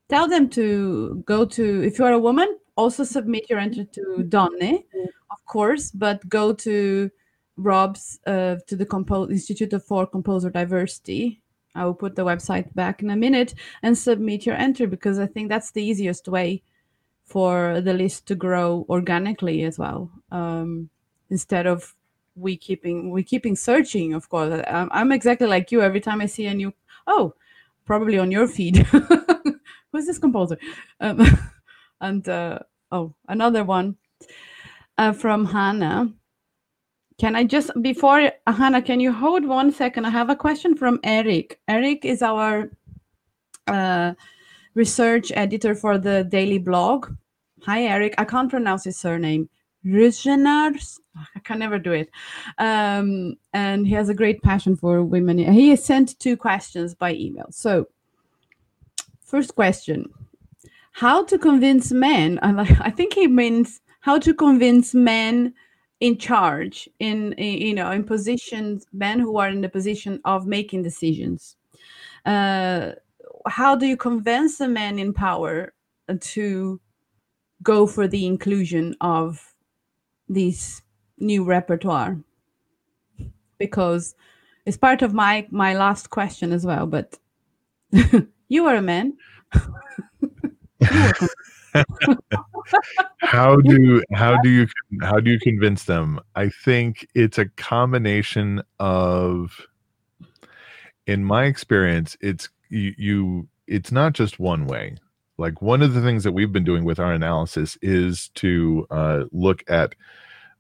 tell them to go to. If you are a woman, also submit your entry to Donne, of course, but go to Rob's uh, to the Compo- Institute for Composer Diversity I will put the website back in a minute and submit your entry because I think that's the easiest way for the list to grow organically as well. Um, instead of we keeping we keeping searching. Of course, I'm, exactly like you. Every time I see a new oh, probably on your feed, who's this composer? Um, and uh, oh, another one uh, from Hannah. Can I just, before Hannah, can you hold one second? I have a question from Eric. Eric is our uh, research editor for the daily blog. Hi, Eric. I can't pronounce his surname. Rugenars. I can never do it. Um, and he has a great passion for women. He has sent two questions by email. So, first question How to convince men? I think he means how to convince men in charge in, in, you know in positions men who are in the position of making decisions. Uh, how do you convince a man in power to go for the inclusion of this new repertoire? Because it's part of my my last question as well but you are a man how do how do you how do you convince them? I think it's a combination of in my experience, it's you, you it's not just one way. Like one of the things that we've been doing with our analysis is to uh, look at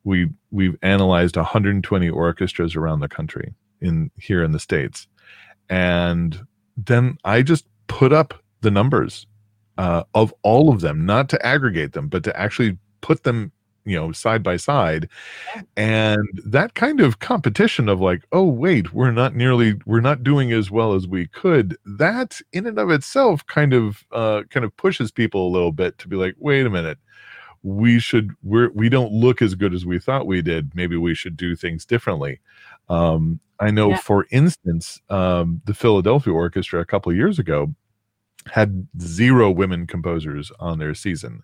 we we've analyzed 120 orchestras around the country in here in the states, and then I just put up the numbers uh, of all of them, not to aggregate them, but to actually put them you know side by side. And that kind of competition of like oh wait we're not nearly we're not doing as well as we could that in and of itself kind of uh kind of pushes people a little bit to be like wait a minute. We should we're we don't look as good as we thought we did. Maybe we should do things differently. Um i know yeah. for instance um the philadelphia orchestra a couple of years ago had zero women composers on their season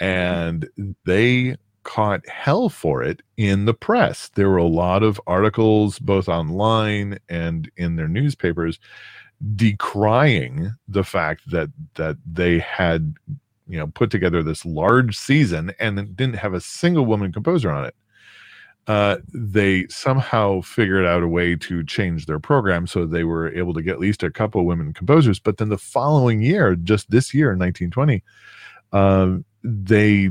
and they caught hell for it in the press. There were a lot of articles, both online and in their newspapers, decrying the fact that that they had you know put together this large season and didn't have a single woman composer on it uh, they somehow figured out a way to change their program so they were able to get at least a couple women composers. But then the following year just this year 1920 uh, they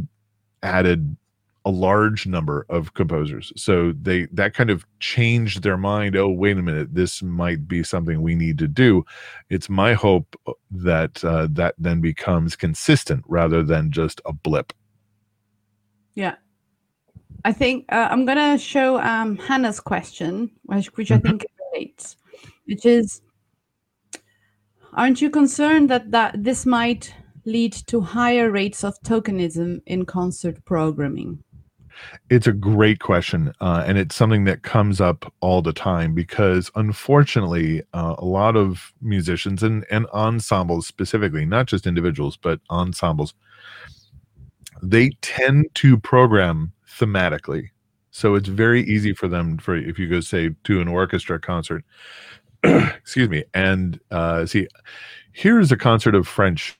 added a large number of composers. So they that kind of changed their mind oh wait a minute this might be something we need to do. It's my hope uh, that uh, that then becomes consistent rather than just a blip. Yeah i think uh, i'm gonna show um, hannah's question which, which i mm-hmm. think relates which is aren't you concerned that that this might lead to higher rates of tokenism in concert programming? It's a great question, uh, and it's something that comes up all the time because, unfortunately, uh, a lot of musicians and, and ensembles specifically, not just individuals, but ensembles, they tend to program thematically. So it's very easy for them for if you go say to an orchestra concert, excuse me, and uh, see, here's a concert of French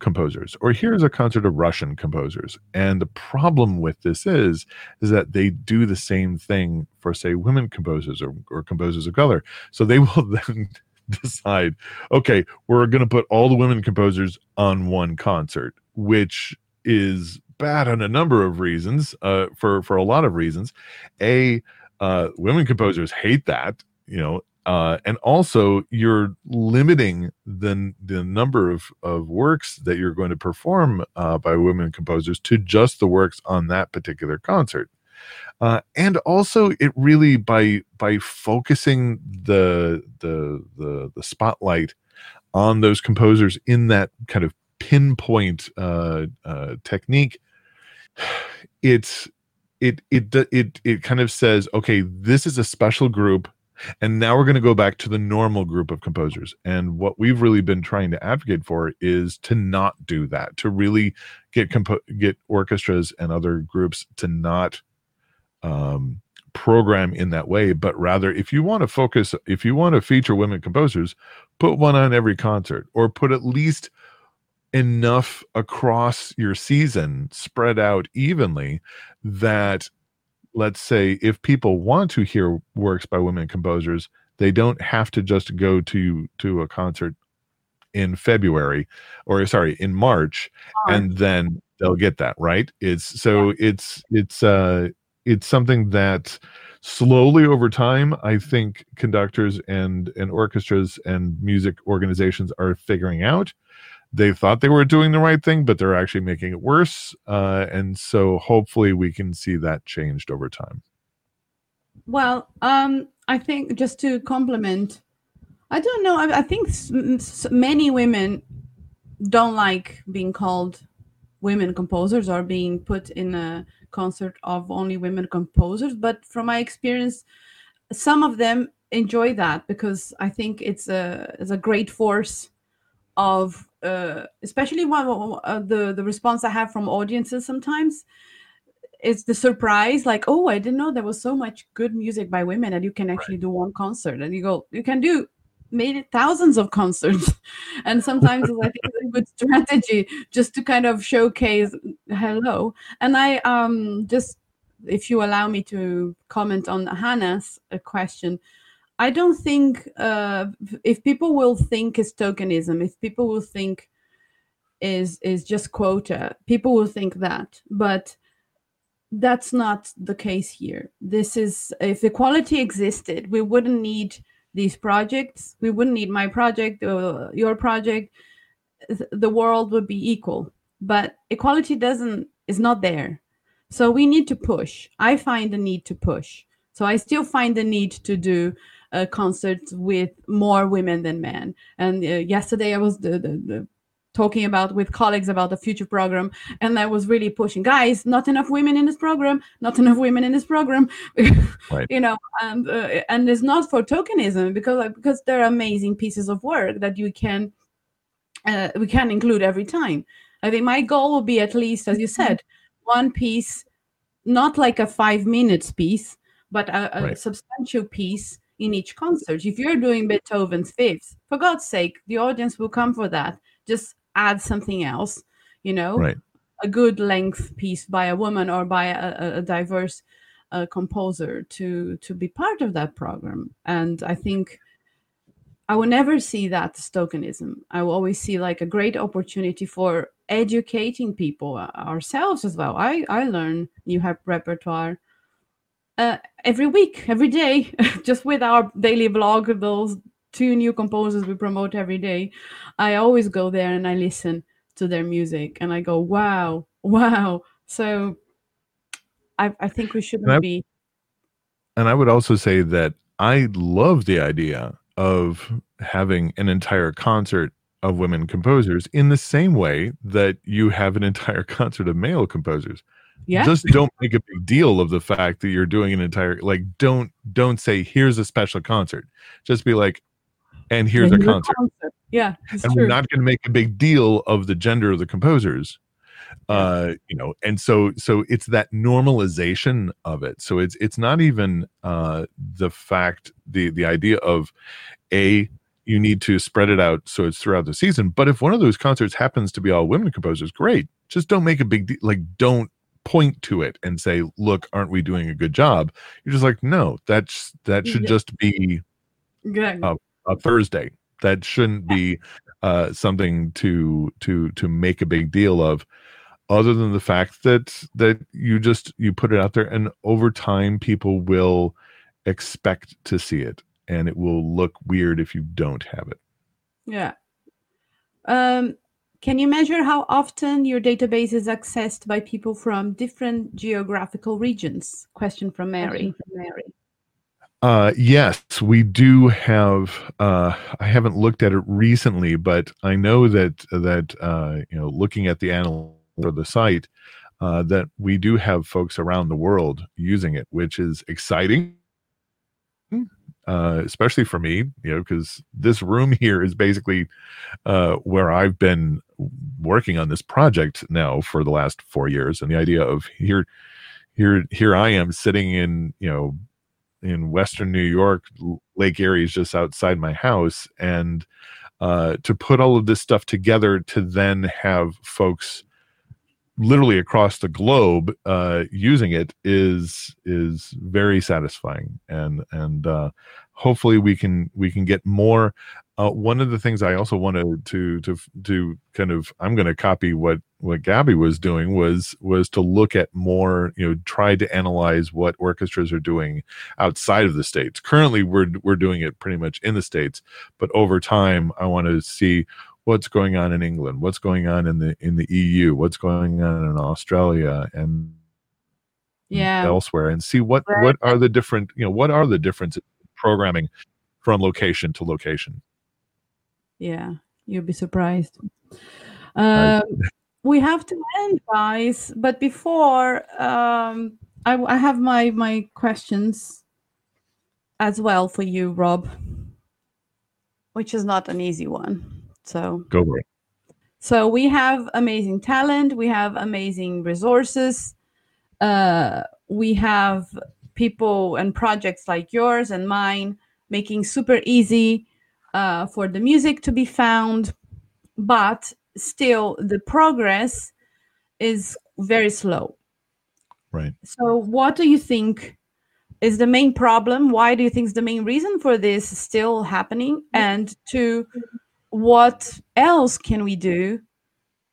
composers or here's a concert of russian composers and the problem with this is is that they do the same thing for say women composers or, or composers of color so they will then decide okay we're going to put all the women composers on one concert which is bad on a number of reasons uh, for for a lot of reasons a uh, women composers hate that you know uh, and also you're limiting the the number of of works that you're going to perform uh, by women composers to just the works on that particular concert. Uh, and also, it really by by focusing the the the the spotlight on those composers in that kind of pinpoint uh, uh, technique, it's it it it it kind of says, okay, this is a special group and now we're going to go back to the normal group of composers. And what we've really been trying to advocate for is to not do that, to really get compo- get orchestras and other groups to not um, program in that way, but rather if you want to focus, if you want to feature women composers, put one on every concert or put at least enough across your season spread out evenly that let's say if people want to hear works by women composers they don't have to just go to to a concert in february or sorry in march and then they'll get that right? It's so yeah. it's it's uh it's something that slowly over time i think conductors and and orchestras and music organizations are figuring out they thought they were doing the right thing, but they're actually making it worse. Uh, and so hopefully we can see that changed over time. Well, um, I think just to complement, I don't know. I, I think many women don't like being called women composers or being put in a concert of only women composers. But from my experience, some of them enjoy that because I think it's a it's a great force of uh, especially one uh, the the response I have from audiences sometimes is the surprise like oh I didn't know there was so much good music by women and you can actually right. do one concert. And you go you can do made it thousands of concerts. And sometimes i think it's a good strategy just to kind of showcase hello. And i um just if you allow me to comment on hannah's uh, question i don't think uh if people will think is tokenism if people will think is is just quota people will think that. But that's not the case here. This is if equality existed we wouldn't need these projects. We wouldn't need my project or your project. The world would be equal. But equality doesn't is not there. So we need to push. I find the need to push. So i still find the need to do a concert with more women than men and uh, yesterday i was the, the, the talking about with colleagues about the future program and i was really pushing guys not enough women in this program not enough women in this program right. you know and uh, and it's not for tokenism because like, because there are amazing pieces of work that you can uh, we can include every time i think my goal will be at least as you mm-hmm. said one piece not like a five minutes piece but a, a right. substantial piece in each concert. If you're doing beethoven's fifth for god's sake the audience will come for that. Just add something else you know? Right. a good length piece by a woman or by a, a diverse uh, composer to to be part of that program. And i think i will never see that as tokenism. I will always see like a great opportunity for educating people uh, ourselves as well. I i learn new repertoire uh, every week every day just with our daily blog those two new composers we promote every day, I always go there and I listen to their music and I go, wow, wow. So I, I think we shouldn't and I, be. And I would also say that I love the idea of having an entire concert of women composers in the same way that you have an entire concert of male composers. Yeah. Just don't make a big deal of the fact that you're doing an entire like don't don't say here's a special concert. Just be like and here's a concert. concert. Yeah, and true. we're not going to make a big deal of the gender of the composers. Uh, you know, and so so it's that normalization of it. So it's it's not even uh, the fact the the idea of a you need to spread it out so it's throughout the season. But if one of those concerts happens to be all women composers, great. Just don't make a big deal. Like don't point to it and say, "Look, aren't we doing a good job?" You're just like, no, that's that should just be Good a Thursday. That shouldn't be uh, something to to to make a big deal of, other than the fact that that you just you put it out there, and over time people will expect to see it, and it will look weird if you don't have it. Yeah. Um, can you measure how often your database is accessed by people from different geographical regions? Question from Mary. Mary. Uh, yes, we do have. Uh, I haven't looked at it recently, but I know that that uh, you know, looking at the analytics of the site, uh, that we do have folks around the world using it, which is exciting. Uh, especially for me, you know, because this room here is basically uh, where I've been working on this project now for the last four years, and the idea of here, here, here I am sitting in, you know, in Western New York. Lake Erie is just outside my house, and uh, to put all of this stuff together to then have folks literally across the globe uh, using it is is very satisfying, and and uh, hopefully we can we can get more uh, one of the things I also wanted to to to kind of I'm going to copy what what Gabby was doing was was to look at more you know try to analyze what orchestras are doing outside of the states. Currently, we're we're doing it pretty much in the states, but over time, I want to see what's going on in England, what's going on in the in the EU, what's going on in Australia, and yeah elsewhere, and see what right. what are the different you know what are the differences programming from location to location. Yeah, you'll be surprised. Um, we have to end, guys. But before, um, I, I have my my questions as well for you, Rob, which is not an easy one. So go for it. So we have amazing talent. We have amazing resources. Uh, we have people and projects like yours and mine making super easy uh, for the music to be found, but still the progress is very slow. Right. So, what do you think is the main problem? Why do you think is the main reason for this still happening? And to what else can we do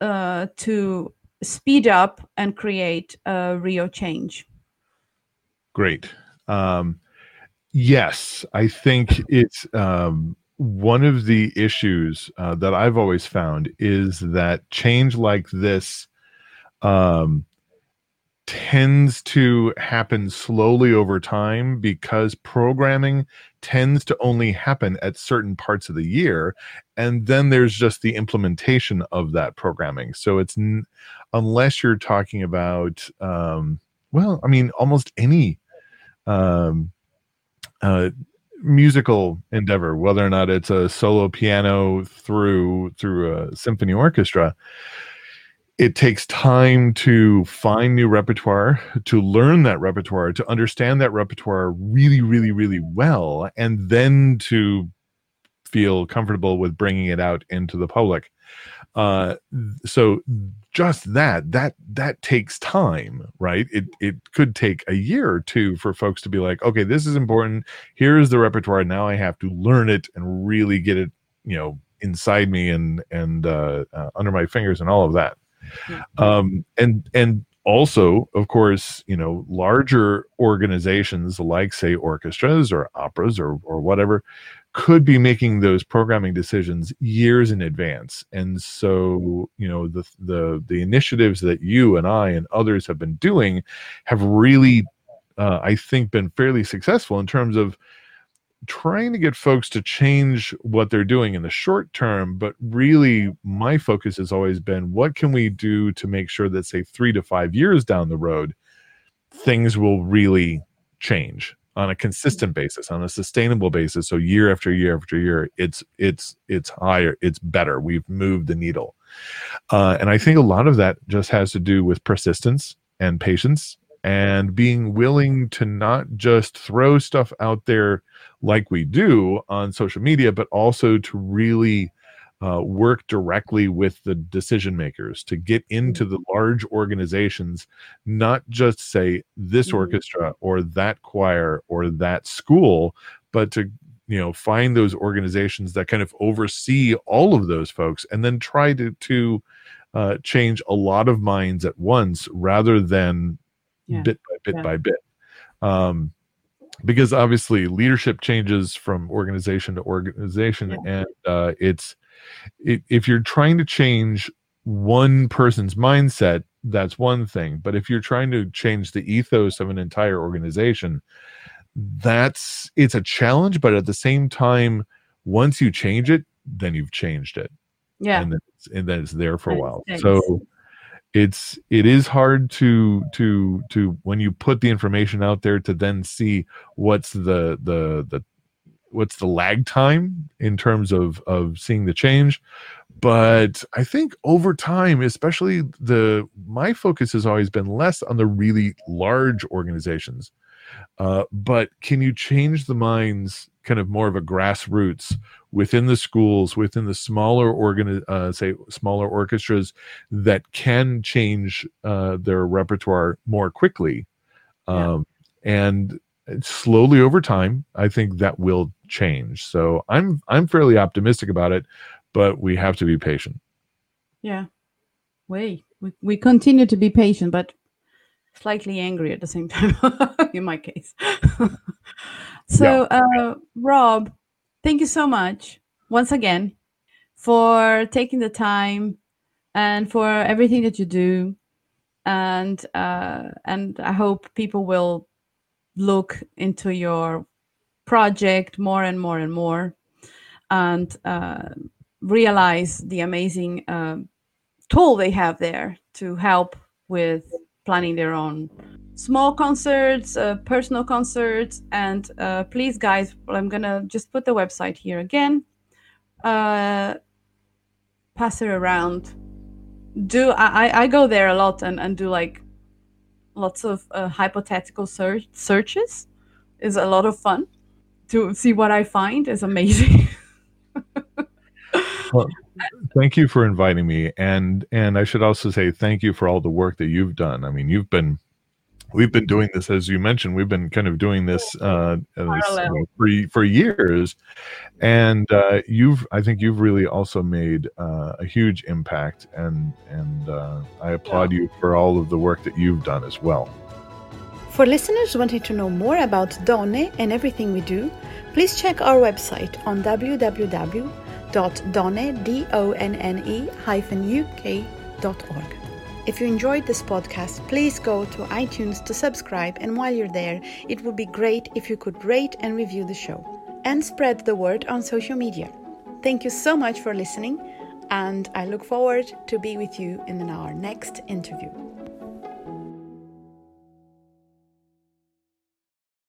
uh, to speed up and create a real change? Great. Um, yes, I think it's um, one of the issues uh, that I've always found is that change like this um, tends to happen slowly over time because programming tends to only happen at certain parts of the year and then there's just the implementation of that programming. So it's n- unless you're talking about um, well i mean almost any um, uh, musical endeavor whether or not it's a solo piano through through a symphony orchestra it takes time to find new repertoire, to learn that repertoire, to understand that repertoire really, really, really well, and then to feel comfortable with bringing it out into the public. Uh, so just that that that takes time, right? It it could take a year or two for folks to be like, okay, this is important. Here's the repertoire. Now I have to learn it and really get it, you know, inside me and and uh, uh, under my fingers and all of that um, and and also of course you know larger organizations like say orchestras or operas or or whatever could be making those programming decisions years in advance. And so you know the the the initiatives that you and I and others have been doing have really uh, I think been fairly successful in terms of trying to get folks to change what they're doing in the short term but really my focus has always been what can we do to make sure that say 3 to 5 years down the road things will really change on a consistent basis on a sustainable basis? So year after year after year it's it's it's higher it's better. We've moved the needle. Uh, and i think a lot of that just has to do with persistence and patience and being willing to not just throw stuff out there like we do on social media, but also to really uh, work directly with the decision makers to get into the large organizations, not just say this mm-hmm. orchestra or that choir or that school, but to you know find those organizations that kind of oversee all of those folks and then try to to uh, change a lot of minds at once rather than yeah. bit by bit yeah. by bit. Um, because obviously leadership changes from organization to organization, yeah. and uh, it's it, if you're trying to change one person's mindset, that's one thing. But if you're trying to change the ethos of an entire organization, that's it's a challenge. But at the same time, once you change it, then you've changed it. Yeah, and then it's, and then it's there for a while. So it's it is hard to to to when you put the information out there to then see what's the the the what's the lag time in terms of of seeing the change. But i think over time especially the my focus has always been less on the really large organizations. Uh, but can you change the minds kind of more of a grassroots within the schools, within the smaller organ, uh, say smaller orchestras that can change uh, their repertoire more quickly, um, yeah. and slowly over time, I think that will change. So I'm I'm fairly optimistic about it, but we have to be patient. Yeah, we we we continue to be patient, but slightly angry at the same time. in my case. So, yeah. uh, Rob, thank you so much once again for taking the time and for everything that you do. And uh, and I hope people will look into your project more and more and more, and uh, realize the amazing uh, tool they have there to help with planning their own small concerts, uh, personal concerts, and uh, please, guys, I'm gonna just put the website here again. Uh, pass it around. Do I, I go there a lot and, and do like lots of uh, hypothetical search, searches. Is a lot of fun to see what I find is amazing. well, thank you for inviting me, and and I should also say thank you for all the work that you've done. I mean, you've been we've been doing this as you mentioned we've been kind of doing this uh, this, for, for years and uh, you've i think you've really also made uh, a huge impact and and uh, i applaud yeah. you for all of the work that you've done as well for listeners wanting to know more about Donne and everything we do, please check our website on www.donne-uk.org. If you enjoyed this podcast, please go to iTunes to subscribe, and while you're there, it would be great if you could rate and review the show and spread the word on social media. Thank you so much for listening, and I look forward to be with you in our next interview.